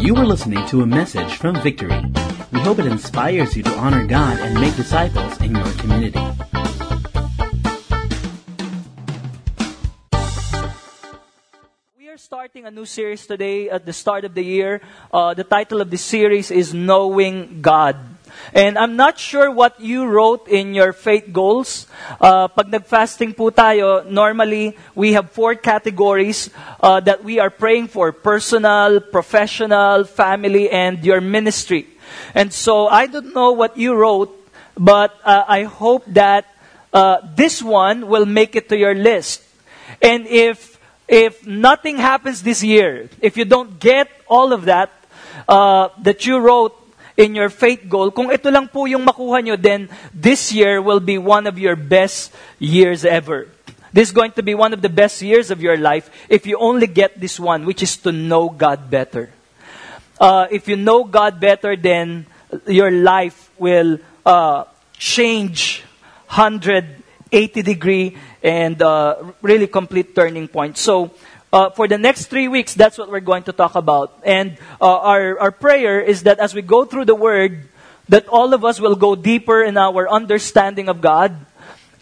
You are listening to a message from Victory. We hope it inspires you to honor God and make disciples in your community. We are starting a new series today at the start of the year. Uh, the title of this series is Knowing God. And I'm not sure what you wrote in your faith goals. Uh, pag nag-fasting po tayo, normally we have four categories uh, that we are praying for. Personal, professional, family, and your ministry. And so I don't know what you wrote, but uh, I hope that uh, this one will make it to your list. And if if nothing happens this year, if you don't get all of that uh, that you wrote in your faith goal, kung ito lang po yung makuha nyo, then this year will be one of your best years ever. This is going to be one of the best years of your life if you only get this one, which is to know God better. Uh, if you know God better, then your life will uh, change 180 degree and uh, really complete turning point. So, uh, for the next three weeks, that's what we're going to talk about. And uh, our, our prayer is that as we go through the Word, that all of us will go deeper in our understanding of God.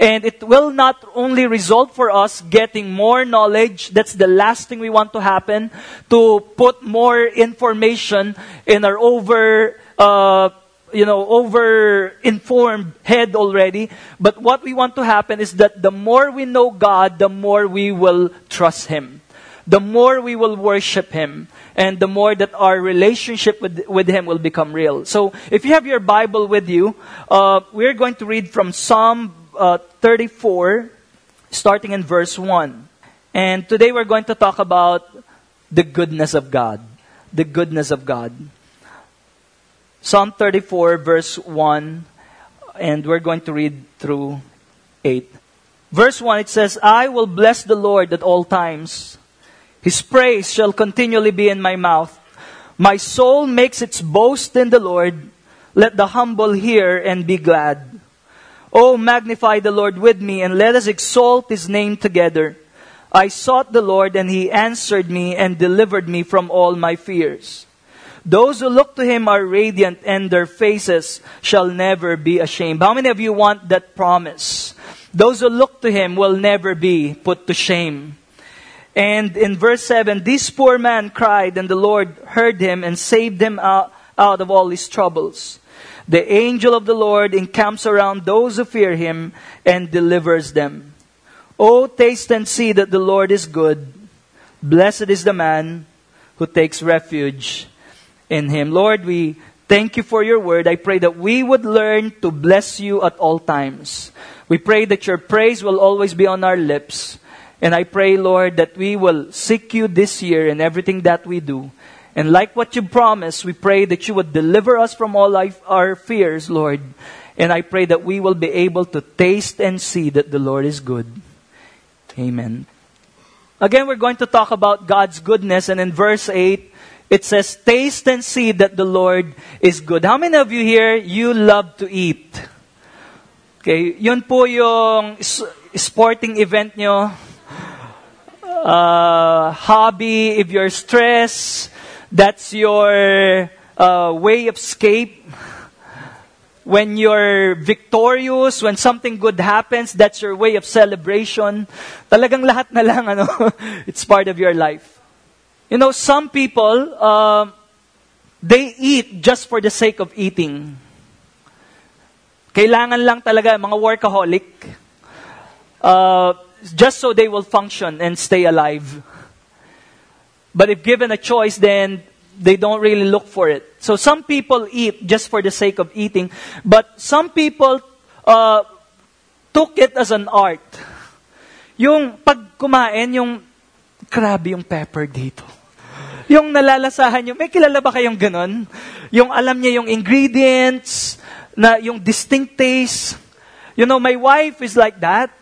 And it will not only result for us getting more knowledge, that's the last thing we want to happen, to put more information in our over, uh, you know, over informed head already. But what we want to happen is that the more we know God, the more we will trust Him. The more we will worship Him. And the more that our relationship with, with Him will become real. So, if you have your Bible with you, uh, we're going to read from Psalm uh, 34, starting in verse 1. And today we're going to talk about the goodness of God. The goodness of God. Psalm 34, verse 1, and we're going to read through 8. Verse 1, it says, I will bless the Lord at all times. His praise shall continually be in my mouth. My soul makes its boast in the Lord. Let the humble hear and be glad. Oh, magnify the Lord with me, and let us exalt his name together. I sought the Lord, and he answered me and delivered me from all my fears. Those who look to him are radiant, and their faces shall never be ashamed. How many of you want that promise? Those who look to him will never be put to shame. And in verse 7, this poor man cried, and the Lord heard him and saved him out, out of all his troubles. The angel of the Lord encamps around those who fear him and delivers them. Oh, taste and see that the Lord is good. Blessed is the man who takes refuge in him. Lord, we thank you for your word. I pray that we would learn to bless you at all times. We pray that your praise will always be on our lips. And I pray, Lord, that we will seek you this year in everything that we do. And like what you promised, we pray that you would deliver us from all our fears, Lord. And I pray that we will be able to taste and see that the Lord is good. Amen. Again, we're going to talk about God's goodness. And in verse 8, it says, Taste and see that the Lord is good. How many of you here, you love to eat? Okay, yun po yung sporting event nyo. Uh, hobby, if you're stressed, that's your uh, way of escape. When you're victorious, when something good happens, that's your way of celebration. Talagang lahat na lang, ano, it's part of your life. You know, some people, uh, they eat just for the sake of eating. Kailangan lang talaga, mga workaholic, uh, just so they will function and stay alive. But if given a choice, then they don't really look for it. So some people eat just for the sake of eating, but some people uh, took it as an art. Yung pag kumain, yung grabe yung pepper dito. Yung nalalasahan nyo, may kilala ba kayong ganon? Yung alam niya yung ingredients, na yung distinct taste. You know, my wife is like that.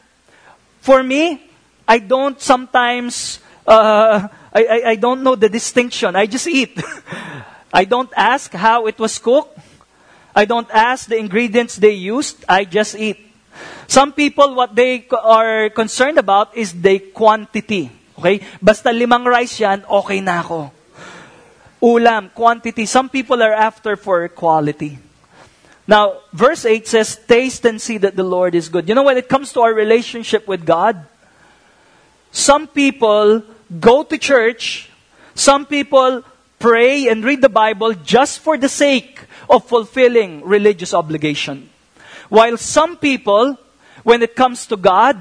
For me, I don't sometimes, uh, I, I, I don't know the distinction. I just eat. I don't ask how it was cooked. I don't ask the ingredients they used. I just eat. Some people, what they are concerned about is the quantity. Okay? Basta limang rice yan, okay na ako. ulam, quantity. Some people are after for quality. Now, verse 8 says, Taste and see that the Lord is good. You know, when it comes to our relationship with God, some people go to church, some people pray and read the Bible just for the sake of fulfilling religious obligation. While some people, when it comes to God,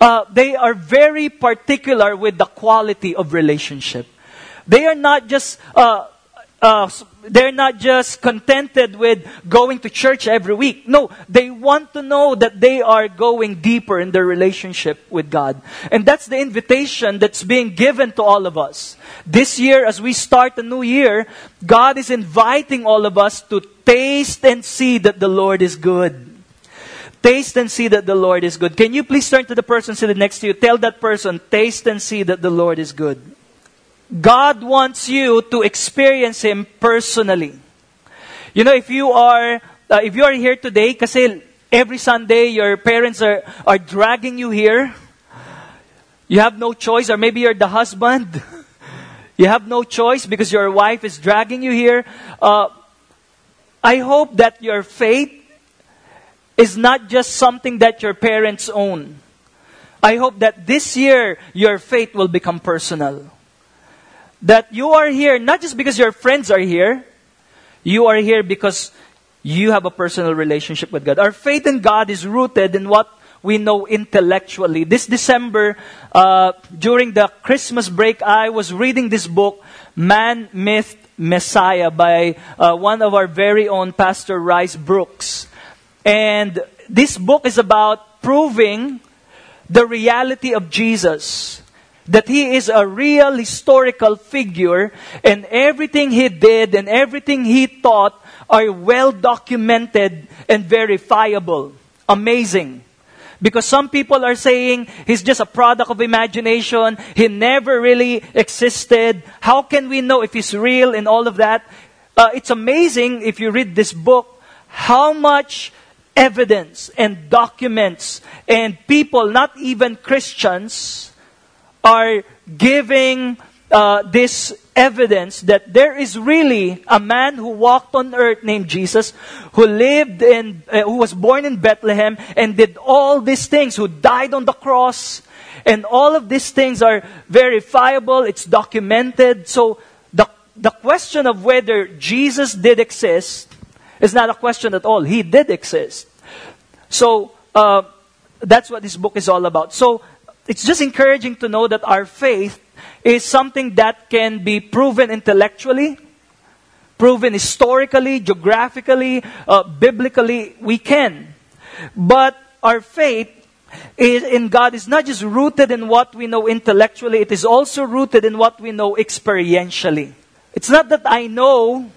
uh, they are very particular with the quality of relationship. They are not just uh, uh, they're not just contented with going to church every week. No, they want to know that they are going deeper in their relationship with God. And that's the invitation that's being given to all of us. This year, as we start a new year, God is inviting all of us to taste and see that the Lord is good. Taste and see that the Lord is good. Can you please turn to the person sitting next to you? Tell that person, taste and see that the Lord is good. God wants you to experience Him personally. You know, if you are, uh, if you are here today, kasi every Sunday your parents are, are dragging you here, you have no choice, or maybe you're the husband, you have no choice because your wife is dragging you here. Uh, I hope that your faith is not just something that your parents own. I hope that this year your faith will become personal that you are here not just because your friends are here, you are here because you have a personal relationship with God. Our faith in God is rooted in what we know intellectually. This December, uh, during the Christmas break, I was reading this book, Man, Myth, Messiah, by uh, one of our very own Pastor Rice Broocks. And this book is about proving the reality of Jesus that he is a real historical figure and everything he did and everything he taught are well documented and verifiable. Amazing. Because some people are saying he's just a product of imagination. He never really existed. How can we know if he's real and all of that? Uh, it's amazing if you read this book how much evidence and documents and people, not even Christians, are giving uh, this evidence that there is really a man who walked on earth named Jesus, who lived in, uh, who was born in Bethlehem and did all these things, who died on the cross, and all of these things are verifiable. It's documented. So the the question of whether Jesus did exist is not a question at all. He did exist. So uh, that's what this book is all about. So it's just encouraging to know that our faith is something that can be proven intellectually, proven historically, geographically, uh, biblically. We can. But our faith is, in God is not just rooted in what we know intellectually, it is also rooted in what we know experientially. It's not that I know,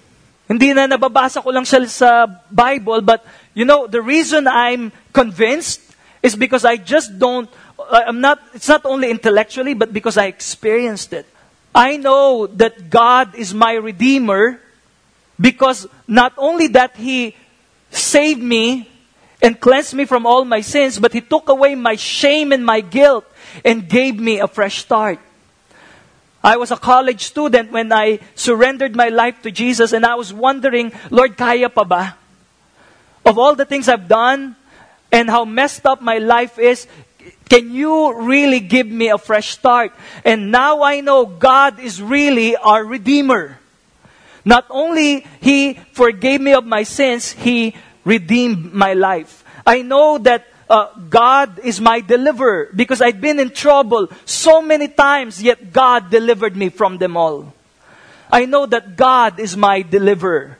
hindi na nababasa ko lang siya sa Bible, but you know, the reason I'm convinced is because I just don't I'm not, it's not only intellectually, but because I experienced it. I know that God is my Redeemer because not only that He saved me and cleansed me from all my sins, but He took away my shame and my guilt and gave me a fresh start. I was a college student when I surrendered my life to Jesus and I was wondering, Lord, kaya pa ba? Of all the things I've done and how messed up my life is, can you really give me a fresh start? And now I know God is really our Redeemer. Not only He forgave me of my sins, He redeemed my life. I know that uh, God is my deliverer because I'd been in trouble so many times, yet God delivered me from them all. I know that God is my deliverer.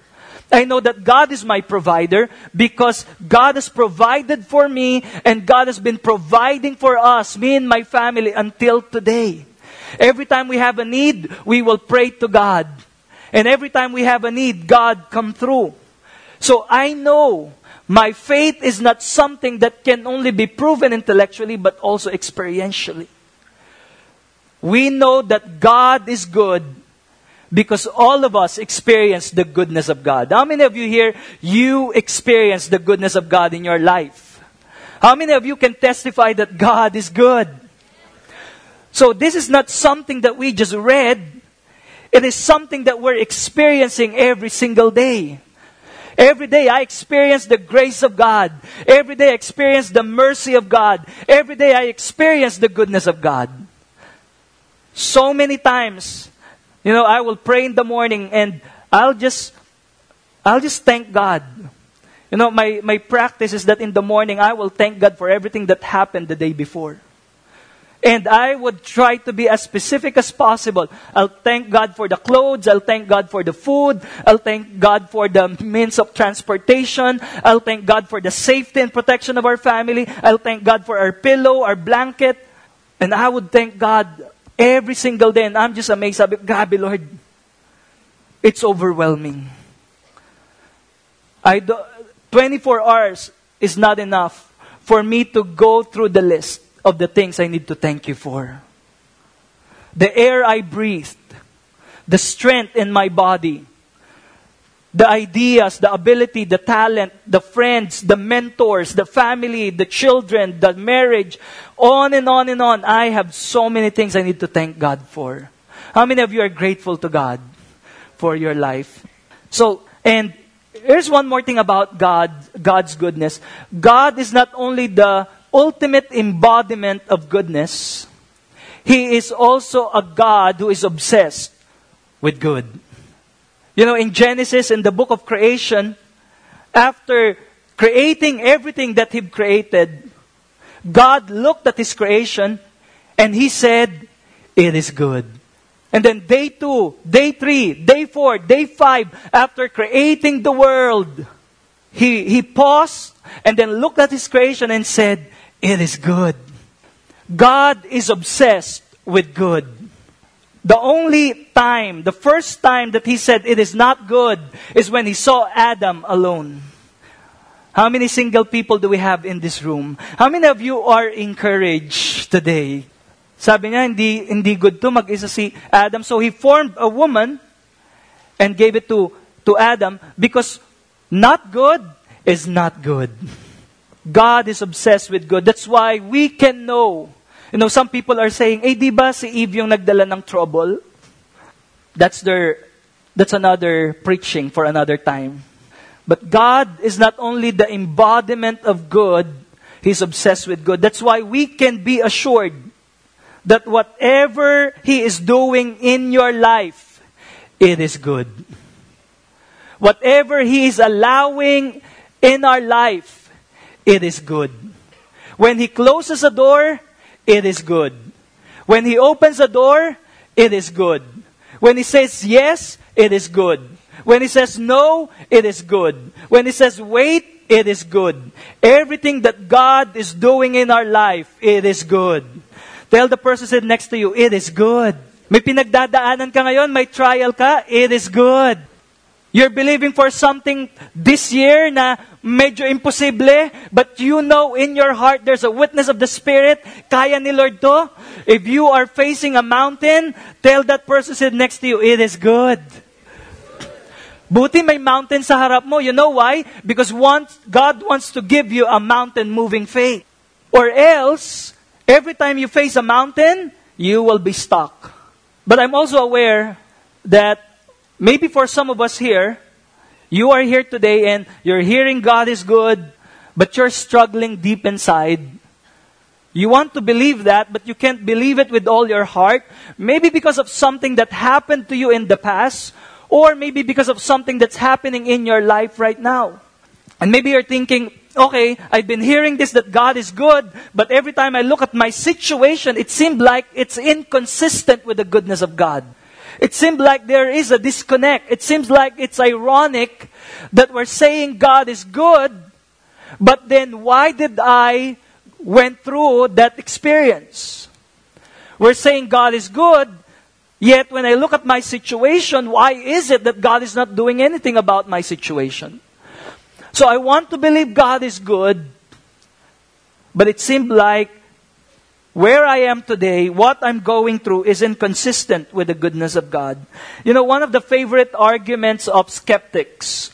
I know that God is my provider because God has provided for me and God has been providing for us, me and my family, until today. Every time we have a need, we will pray to God. And every time we have a need, God come through. So I know my faith is not something that can only be proven intellectually, but also experientially. We know that God is good because all of us experience the goodness of God. How many of you here, you experience the goodness of God in your life? How many of you can testify that God is good? So this is not something that we just read. It is something that we're experiencing every single day. Every day I experience the grace of God. Every day I experience the mercy of God. Every day I experience the goodness of God. So many times, you know, I will pray in the morning and I'll just I'll just thank God. You know, my, my practice is that in the morning I will thank God for everything that happened the day before. And I would try to be as specific as possible. I'll thank God for the clothes. I'll thank God for the food. I'll thank God for the means of transportation. I'll thank God for the safety and protection of our family. I'll thank God for our pillow, our blanket. And I would thank God every single day. And I'm just amazed. Sabi, grabe Lord. It's overwhelming. I do, 24 hours is not enough for me to go through the list of the things I need to thank you for. The air I breathed, the strength in my body, the ideas, the ability, the talent, the friends, the mentors, the family, the children, the marriage, on and on and on. I have so many things I need to thank God for. How many of you are grateful to God for your life? So, and here's one more thing about God, God's goodness. God is not only the ultimate embodiment of goodness, He is also a God who is obsessed with good. You know, in Genesis, in the book of creation, after creating everything that He created, God looked at His creation and He said, It is good. And then day two, day three, day four, day five, after creating the world, he, he paused and then looked at his creation and said, It is good. God is obsessed with good. The only time, the first time that he said it is not good is when he saw Adam alone. How many single people do we have in this room? How many of you are encouraged today sabi niya, hindi, hindi good to mag-isa si Adam. So he formed a woman and gave it to, to Adam because not good is not good. God is obsessed with good. That's why we can know. You know, some people are saying, eh, di ba si Eve yung nagdala ng trouble? That's their, that's another preaching for another time. But God is not only the embodiment of good, He's obsessed with good. That's why we can be assured that whatever He is doing in your life, it is good. Whatever He is allowing in our life, it is good. When He closes a door, it is good. When He opens a door, it is good. When He says yes, it is good. When He says no, it is good. When He says wait, it is good. Everything that God is doing in our life, it is good. Tell the person sitting next to you, it is good. May pinagdadaanan ka ngayon, may trial ka, it is good. You're believing for something this year na medyo imposible, but you know in your heart there's a witness of the Spirit, kaya ni Lord to. If you are facing a mountain, tell that person sitting next to you, it is good. Buti may mountain sa harap mo. You know why? Because once, God wants to give you a mountain moving faith. Or else, Every time you face a mountain, you will be stuck. But I'm also aware that maybe for some of us here, you are here today and you're hearing God is good, but you're struggling deep inside. You want to believe that, but you can't believe it with all your heart. Maybe because of something that happened to you in the past, or maybe because of something that's happening in your life right now. And maybe you're thinking, okay, I've been hearing this that God is good, but every time I look at my situation, it seemed like it's inconsistent with the goodness of God. It seemed like there is a disconnect. It seems like it's ironic that we're saying God is good, but then why did I went through that experience? We're saying God is good, yet when I look at my situation, why is it that God is not doing anything about my situation? So I want to believe God is good, but it seemed like where I am today, what I'm going through is inconsistent with the goodness of God. You know, one of the favorite arguments of skeptics,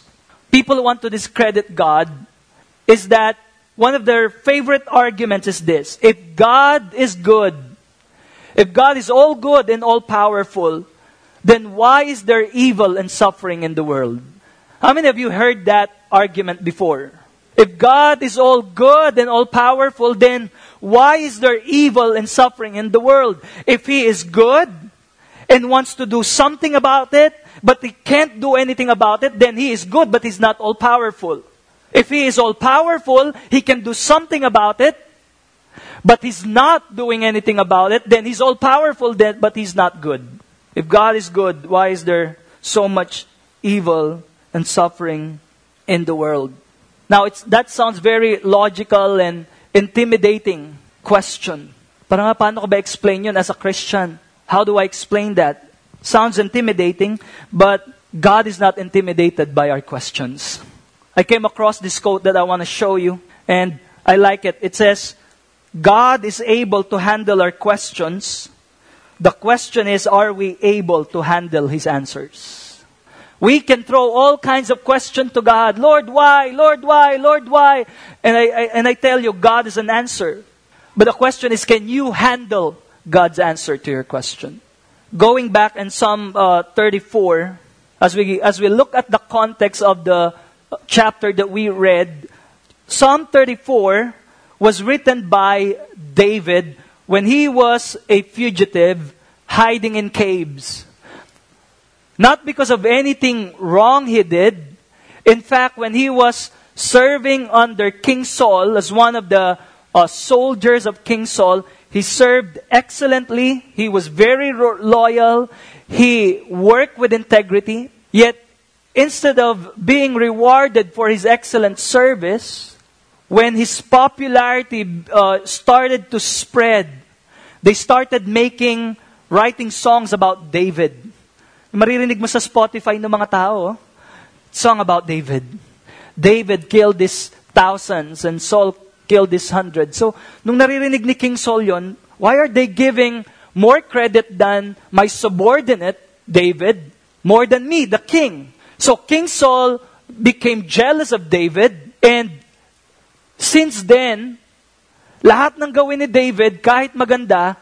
people who want to discredit God, is that one of their favorite arguments is this. If God is good, if God is all good and all powerful, then why is there evil and suffering in the world? How many of you heard that argument before? If God is all good and all powerful, then why is there evil and suffering in the world? If He is good and wants to do something about it, but He can't do anything about it, then He is good, but He's not all powerful. If He is all powerful, He can do something about it, but He's not doing anything about it, then He's all powerful, but He's not good. If God is good, why is there so much evil and suffering in the world? Now, that sounds very logical and intimidating question. Parang ah, paano ko ba explain yun as a Christian? How do I explain that? Sounds intimidating, but God is not intimidated by our questions. I came across this quote that I want to show you, and I like it. It says, God is able to handle our questions. The question is, are we able to handle His answers? We can throw all kinds of questions to God. Lord, why? Lord, why? Lord, why? And I, I, and I tell you, God is an answer. But the question is, can you handle God's answer to your question? Going back in Psalm uh, 34, as we, as we look at the context of the chapter that we read, Psalm 34 was written by David when he was a fugitive hiding in caves. Not because of anything wrong he did. In fact, when he was serving under King Saul as one of the uh, soldiers of King Saul, he served excellently. He was very ro- loyal. He worked with integrity. Yet, instead of being rewarded for his excellent service, when his popularity uh, started to spread, they started making, writing songs about David. Maririnig mo sa Spotify ng mga tao, oh. song about David. David killed these thousands and Saul killed these hundred. So, nung naririnig ni King Saul yon, why are they giving more credit than my subordinate, David, more than me, the king? So, King Saul became jealous of David and since then, lahat ng gawin ni David, kahit maganda,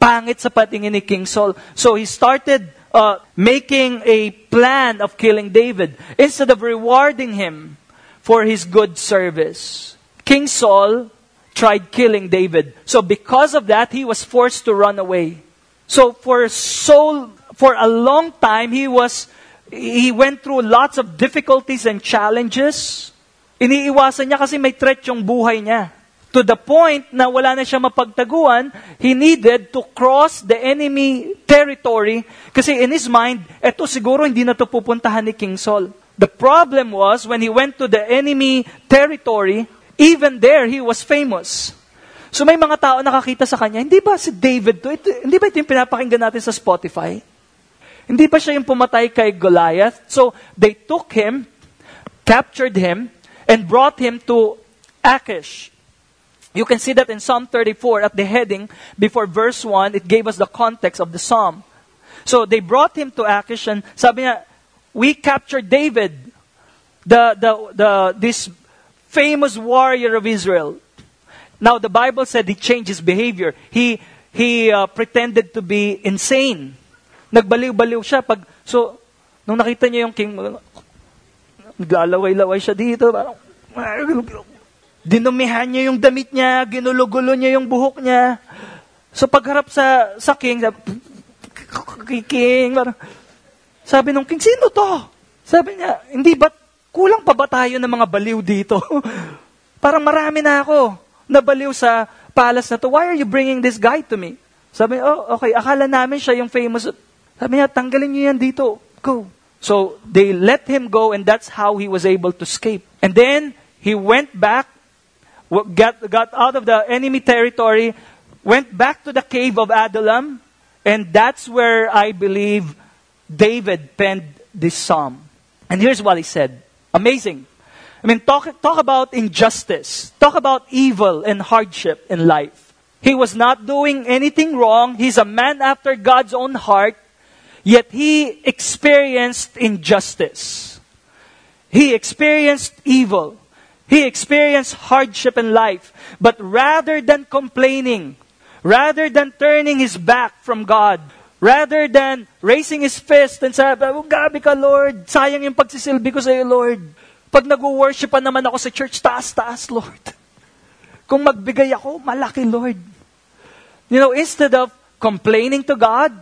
pangit sa patingin ni King Saul. So, he started uh, making a plan of killing David instead of rewarding him for his good service. King Saul tried killing David. So because of that, he was forced to run away. So for so for a long time, he was he went through lots of difficulties and challenges. Iniiwasan niya kasi may threat yung buhay niya. To the point na wala na siya mapagtaguan, he needed to cross the enemy territory kasi in his mind, eto siguro hindi na to pupuntahan ni King Saul. The problem was when he went to the enemy territory, even there he was famous. So may mga tao nakakita sa kanya, hindi ba si David to? Ito, hindi ba ito yung pinapakinggan natin sa Spotify? Hindi ba siya yung pumatay kay Goliath? So they took him, captured him, and brought him to Achish. You can see that in Psalm 34 at the heading before verse 1, it gave us the context of the psalm. So they brought him to Achish and sabi niya, we captured David, the, the, the, this famous warrior of Israel. Now the Bible said he changed his behavior. He, he uh, pretended to be insane. Nagbaliw-baliw siya. Pag, so, nung nakita niya yung king, naglalaway-laway siya dito. Parang, Dinumihan niya yung damit niya, ginulo-gulo niya yung buhok niya. So pagharap sa, sa king, sabi, king, sabi nung king, sino to? Sabi niya, hindi ba, kulang pa ba tayo ng mga baliw dito? Parang marami na ako nabaliw sa palace na to. Why are you bringing this guy to me? Sabi niya, oh, okay, akala namin siya yung famous. Sabi niya, tanggalin niyo yan dito. Go. So, they let him go and that's how he was able to escape. And then, he went back got, got out of the enemy territory, went back to the cave of Adullam, and that's where I believe David penned this psalm. And here's what he said. Amazing. I mean, talk, talk about injustice. Talk about evil and hardship in life. He was not doing anything wrong. He's a man after God's own heart. Yet he experienced injustice. He experienced evil. He experienced hardship in life, but rather than complaining, rather than turning his back from God, Rather than raising his fist and sabi, oh, gabi ka, Lord. Sayang yung pagsisilbi ko sa iyo, Lord. Pag nag-worship pa naman ako sa church, taas-taas, Lord. Kung magbigay ako, malaki, Lord. You know, instead of complaining to God,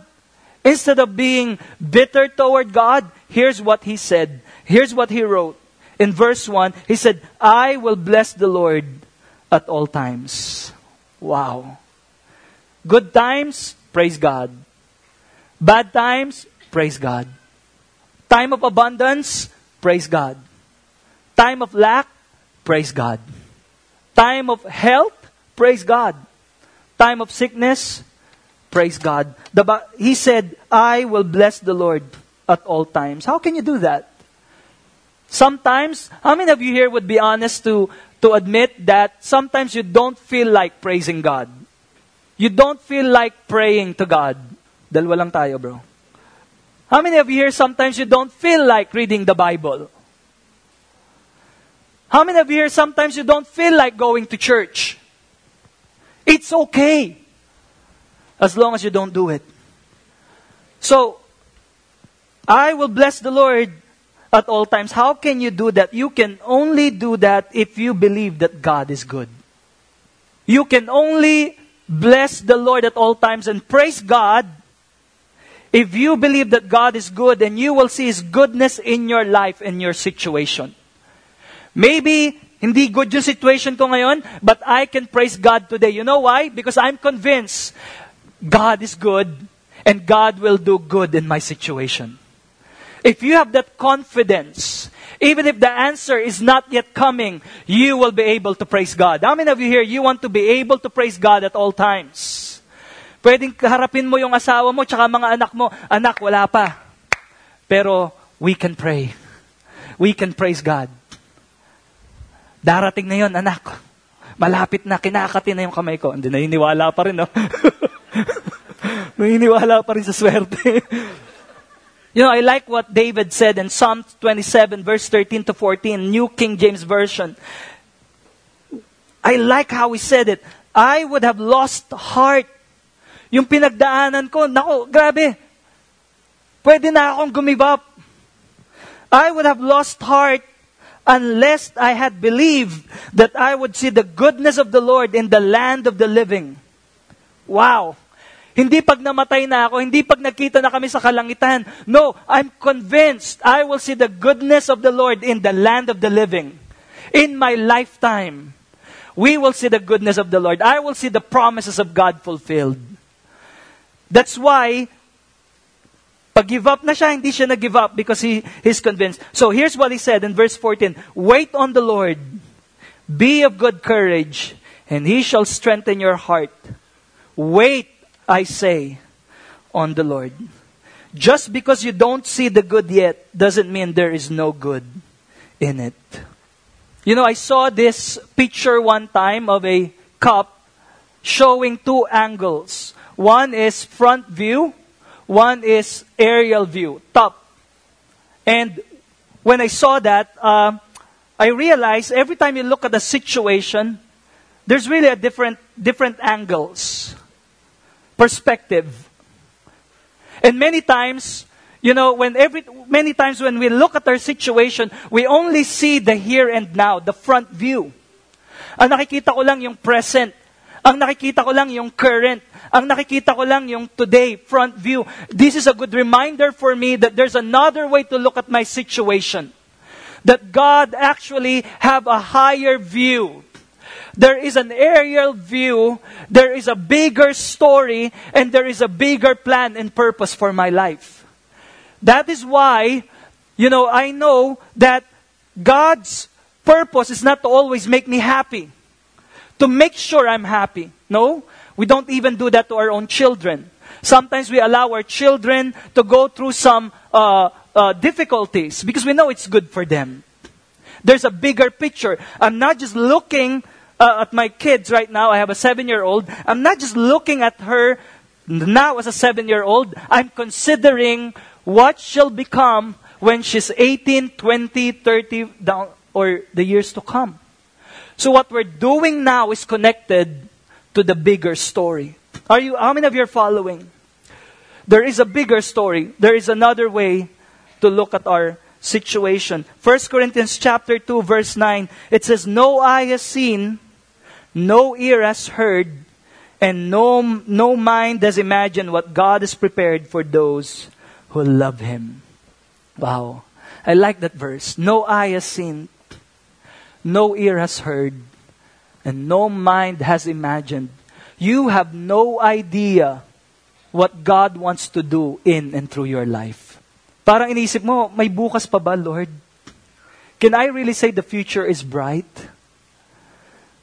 instead of being bitter toward God, here's what he said. Here's what he wrote. In verse 1, he said, I will bless the Lord at all times. Wow. Good times, praise God. Bad times, praise God. Time of abundance, praise God. Time of lack, praise God. Time of health, praise God. Time of sickness, praise God. The, he said, I will bless the Lord at all times. How can you do that? Sometimes, how many of you here would be honest to, to admit that sometimes you don't feel like praising God? You don't feel like praying to God. Dalawa lang tayo, bro. How many of you here sometimes you don't feel like reading the Bible? How many of you here sometimes you don't feel like going to church? It's okay. As long as you don't do it. So, I will bless the Lord at all times. How can you do that? You can only do that if you believe that God is good. You can only bless the Lord at all times and praise God if you believe that God is good then you will see His goodness in your life and your situation. Maybe hindi good yung situation ko ngayon, but I can praise God today. You know why? Because I'm convinced God is good and God will do good in my situation. If you have that confidence, even if the answer is not yet coming, you will be able to praise God. How many of you here, you want to be able to praise God at all times? Pwedeng harapin mo yung asawa mo tsaka mga anak mo. Anak, wala pa. Pero we can pray. We can praise God. Darating na yon, anak. Malapit na, kinakati na yung kamay ko. Hindi, naniniwala pa rin, no? naniniwala pa rin sa swerte. you know, I like what David said in Psalm 27, verse 13 to 14, New King James Version. I like how he said it. I would have lost heart yung pinagdaanan ko, nako, grabe. Pwede na akong gumive up. I would have lost heart unless I had believed that I would see the goodness of the Lord in the land of the living. Wow. Hindi pag namatay na ako, hindi pag nagkita na kami sa kalangitan. No, I'm convinced I will see the goodness of the Lord in the land of the living. In my lifetime, we will see the goodness of the Lord. I will see the promises of God fulfilled. That's why, pag give up na siya, hindi siya nag-give up because he, he's convinced. So here's what he said in verse 14. Wait on the Lord. Be of good courage, and he shall strengthen your heart. Wait, I say, on the Lord. Just because you don't see the good yet doesn't mean there is no good in it. You know, I saw this picture one time of a cup showing two angles. One is front view, one is aerial view, top. And when I saw that, uh, I realized every time you look at a situation, there's really a different, different angles, perspective. And many times, you know, when every, many times when we look at our situation, we only see the here and now, the front view. Ang nakikita ko lang yung present. Ang nakikita ko lang yung current. Ang nakikita ko lang yung today, front view. This is a good reminder for me that there's another way to look at my situation. That God actually have a higher view. There is an aerial view, there is a bigger story, and there is a bigger plan and purpose for my life. That is why, you know, I know that God's purpose is not to always make me happy. To make sure I'm happy. No? We don't even do that to our own children. Sometimes we allow our children to go through some uh, uh, difficulties because we know it's good for them. There's a bigger picture. I'm not just looking uh, at my kids right now. I have a seven year old. I'm not just looking at her now as a seven year old. I'm considering what she'll become when she's 18, 20, 30, down, or the years to come. So what we're doing now is connected to the bigger story. Are you, how many of you are following? there is a bigger story. There is another way to look at our situation. 1 Corinthians chapter 2 verse 9, it says, No eye has seen, no ear has heard, and no, no mind has imagined what God has prepared for those who love Him. Wow. I like that verse. No eye has seen, no ear has heard, and no mind has imagined. You have no idea what God wants to do in and through your life. Parang inisip mo, may bukas pa ba, Lord? Can I really say the future is bright?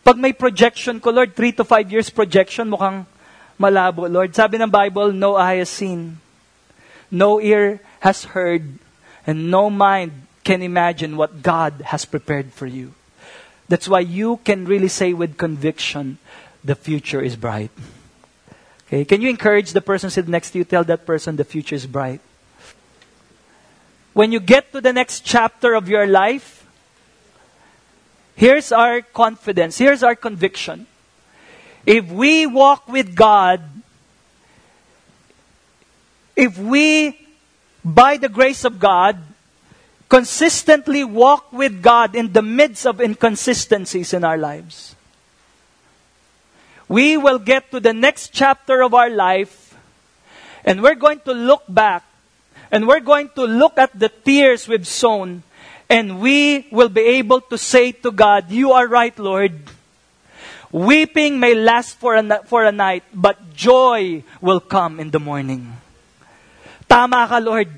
Pag may projection ko, Lord, three to five years projection, mukhang malabo, Lord. Sabi ng Bible, no eye has seen, no ear has heard, and no mind can imagine what God has prepared for you. That's why you can really say with conviction, the future is bright. Okay, can you encourage the person sitting next to you? Tell that person the future is bright. When you get to the next chapter of your life, here's our confidence, here's our conviction. If we walk with God, if we, by the grace of God, consistently walk with God in the midst of inconsistencies in our lives, we will get to the next chapter of our life and we're going to look back and we're going to look at the tears we've sown and we will be able to say to God, You are right, Lord. Weeping may last for a, for a night, but joy will come in the morning. Tama ka, Lord.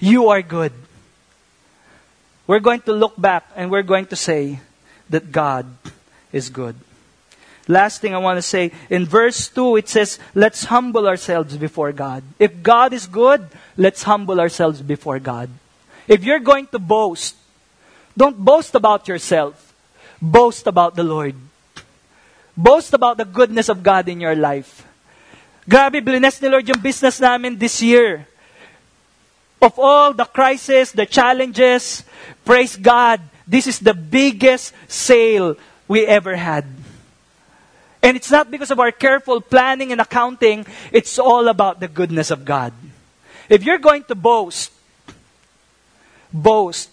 You are good. We're going to look back and we're going to say that God is good. Last thing I want to say, in verse 2, it says, let's humble ourselves before God. If God is good, let's humble ourselves before God. If you're going to boast, don't boast about yourself. Boast about the Lord. Boast about the goodness of God in your life. Grabe, bless ni Lord yung business namin this year. Of all the crises, the challenges, praise God, this is the biggest sale we ever had. And it's not because of our careful planning and accounting, it's all about the goodness of God. If you're going to boast, boast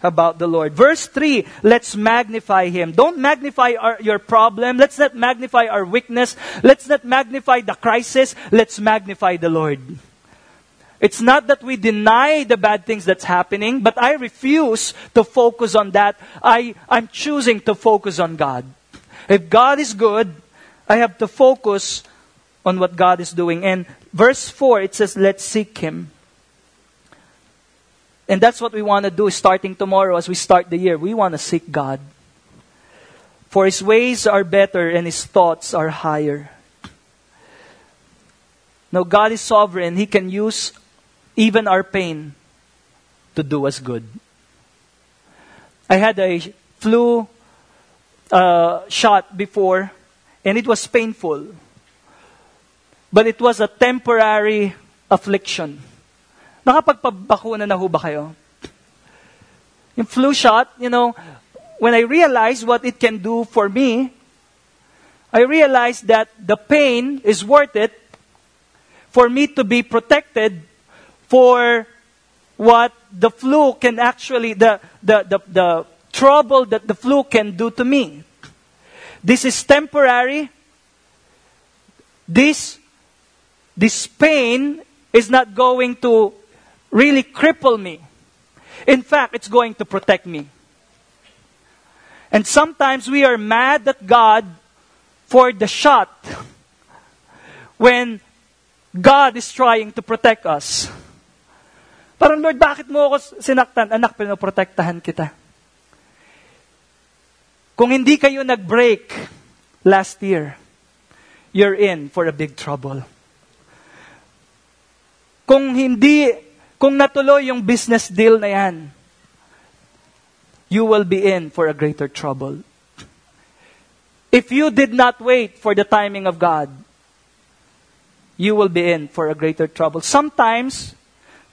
about the Lord. Verse 3, let's magnify Him. Don't magnify our, your problem. Let's not magnify our weakness. Let's not magnify the crisis. Let's magnify the Lord. It's not that we deny the bad things that's happening, but I refuse to focus on that. I, I'm choosing to focus on God. If God is good, I have to focus on what God is doing. And verse 4, it says, let's seek Him. And that's what we want to do starting tomorrow as we start the year. We want to seek God. For His ways are better and His thoughts are higher. Now, God is sovereign. He can use even our pain to do us good. I had a flu uh, shot before and it was painful. But it was a temporary affliction. Nakapagpabakuna na ho ba kayo? Yung flu shot, you know, when I realized what it can do for me, I realized that the pain is worth it for me to be protected for what the flu can actually, the, the, the, the trouble that the flu can do to me. This is temporary. This, this pain is not going to really cripple me. In fact, it's going to protect me. And sometimes we are mad at God for the shot when God is trying to protect us. Parang, Lord, bakit mo ako sinaktan? Anak, pinoprotektahan kita. Kung hindi kayo nag-break last year, you're in for a big trouble. Kung hindi, kung natuloy yung business deal na yan, you will be in for a greater trouble. If you did not wait for the timing of God, you will be in for a greater trouble. Sometimes,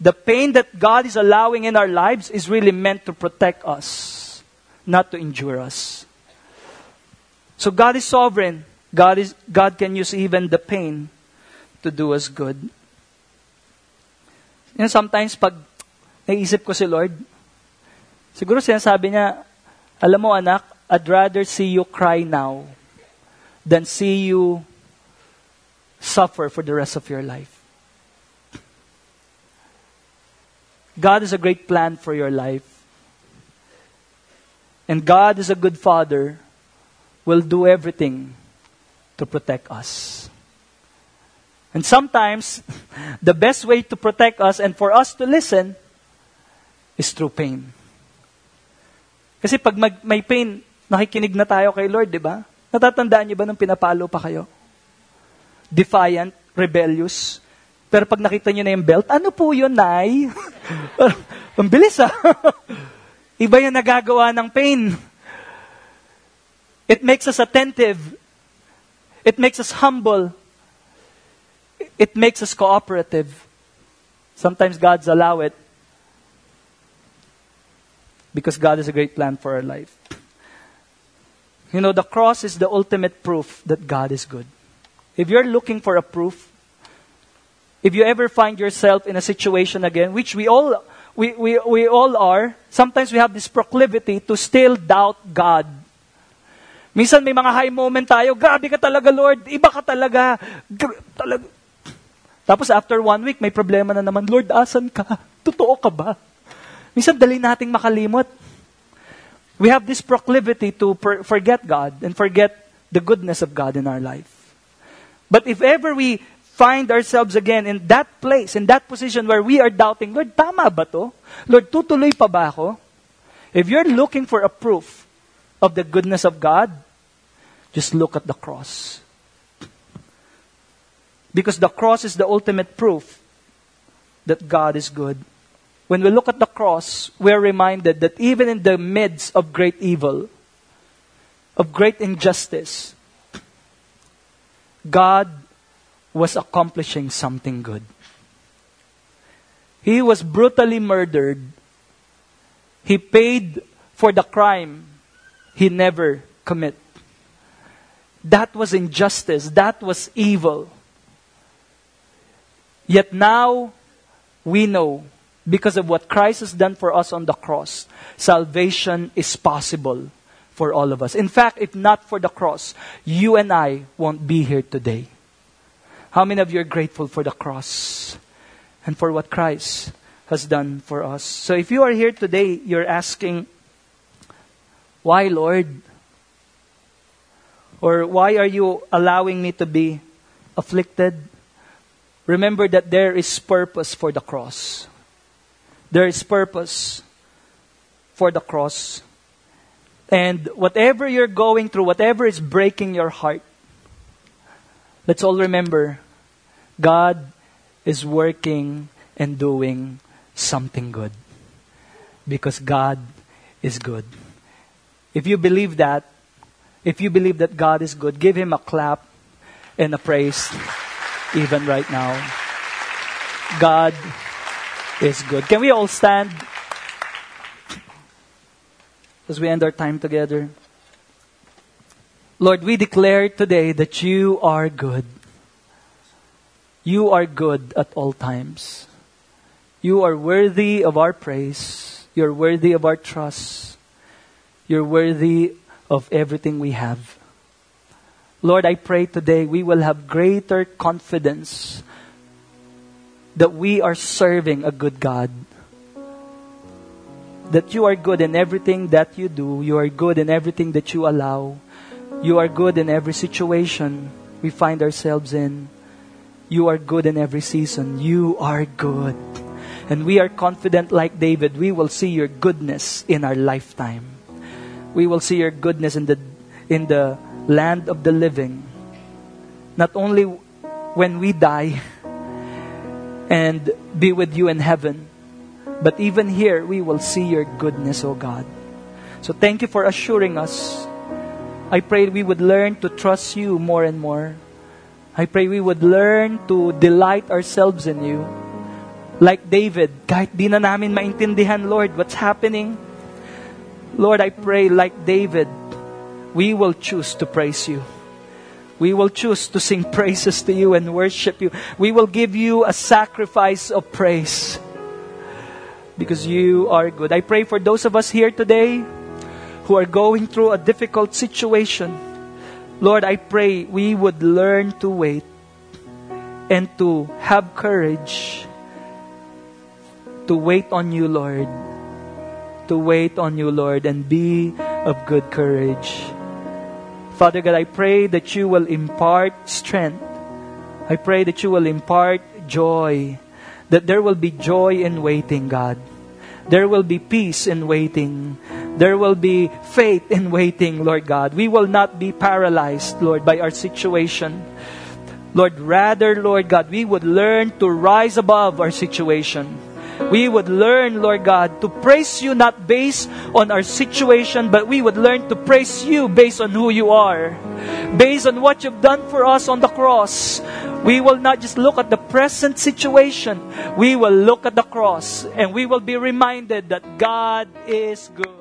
the pain that God is allowing in our lives is really meant to protect us, not to injure us. So God is sovereign. God, is, God can use even the pain to do us good. And sometimes pag naisip ko si Lord, siguro sinasabi niya, alam mo anak, I'd rather see you cry now than see you suffer for the rest of your life. God has a great plan for your life. And God is a good father, will do everything to protect us. And sometimes, the best way to protect us and for us to listen is through pain. Kasi pag mag, may pain, nakikinig na tayo kay Lord, di ba? Natatandaan niyo ba nung pinapalo pa kayo? Defiant, rebellious. Pero pag nakita niyo na yung belt, ano po yun, Nay? Ang bilis ah. Iba yung nagagawa ng pain. It makes us attentive. It makes us humble. It makes us cooperative. Sometimes God's allow it because God has a great plan for our life. You know, the cross is the ultimate proof that God is good. If you're looking for a proof, if you ever find yourself in a situation again, which we all we, we, we all are, sometimes we have this proclivity to still doubt God. Minsan may mga high moment tayo, grabe ka talaga Lord, iba ka talaga. Gra- talaga. Tapos after one week, may problema na naman, Lord, asan ka? Totoo ka ba? Minsan dali nating makalimot. We have this proclivity to per- forget God and forget the goodness of God in our life. But if ever we find ourselves again in that place, in that position where we are doubting, Lord, tama ba to? Lord, tutuloy pa ba ako? If you're looking for a proof of the goodness of God, just look at the cross. Because the cross is the ultimate proof that God is good. When we look at the cross, we are reminded that even in the midst of great evil, of great injustice, God was accomplishing something good. He was brutally murdered. He paid for the crime he never commit. That was injustice. That was evil. Yet now we know because of what Christ has done for us on the cross, salvation is possible for all of us. In fact, if not for the cross, you and I won't be here today. How many of you are grateful for the cross and for what Christ has done for us? So if you are here today, you're asking, why, Lord? Or why are you allowing me to be afflicted? Remember that there is purpose for the cross. There is purpose for the cross. And whatever you're going through, whatever is breaking your heart, let's all remember God is working and doing something good. Because God is good. If you believe that, if you believe that God is good, give Him a clap and a praise even right now. God is good. Can we all stand as we end our time together? Lord, we declare today that you are good. You are good at all times. You are worthy of our praise. You're worthy of our trust. You're worthy of everything we have. Lord, I pray today we will have greater confidence that we are serving a good God. That you are good in everything that you do. You are good in everything that you allow. You are good in every situation we find ourselves in. You are good in every season. You are good. And we are confident, like David, we will see your goodness in our lifetime. We will see your goodness in the, in the land of the living. Not only when we die and be with you in heaven, but even here we will see your goodness, O God. So thank you for assuring us. I pray we would learn to trust you more and more. I pray we would learn to delight ourselves in you. Like David, kahit di na namin maintindihan, Lord, what's happening. Lord, I pray like David, we will choose to praise you. We will choose to sing praises to you and worship you. We will give you a sacrifice of praise. because you are good. I pray for those of us here today who are going through a difficult situation. Lord, I pray we would learn to wait and to have courage to wait on you, Lord. To wait on you, Lord, and be of good courage. Father God, I pray that you will impart strength. I pray that you will impart joy. That there will be joy in waiting, God. There will be peace in waiting. There will be faith in waiting, Lord God. We will not be paralyzed, Lord, by our situation. Lord, rather, Lord God, we would learn to rise above our situation we would learn, Lord God, to praise you not based on our situation, but we would learn to praise you based on who you are, based on what you've done for us on the cross. We will not just look at the present situation, we will look at the cross and we will be reminded that God is good.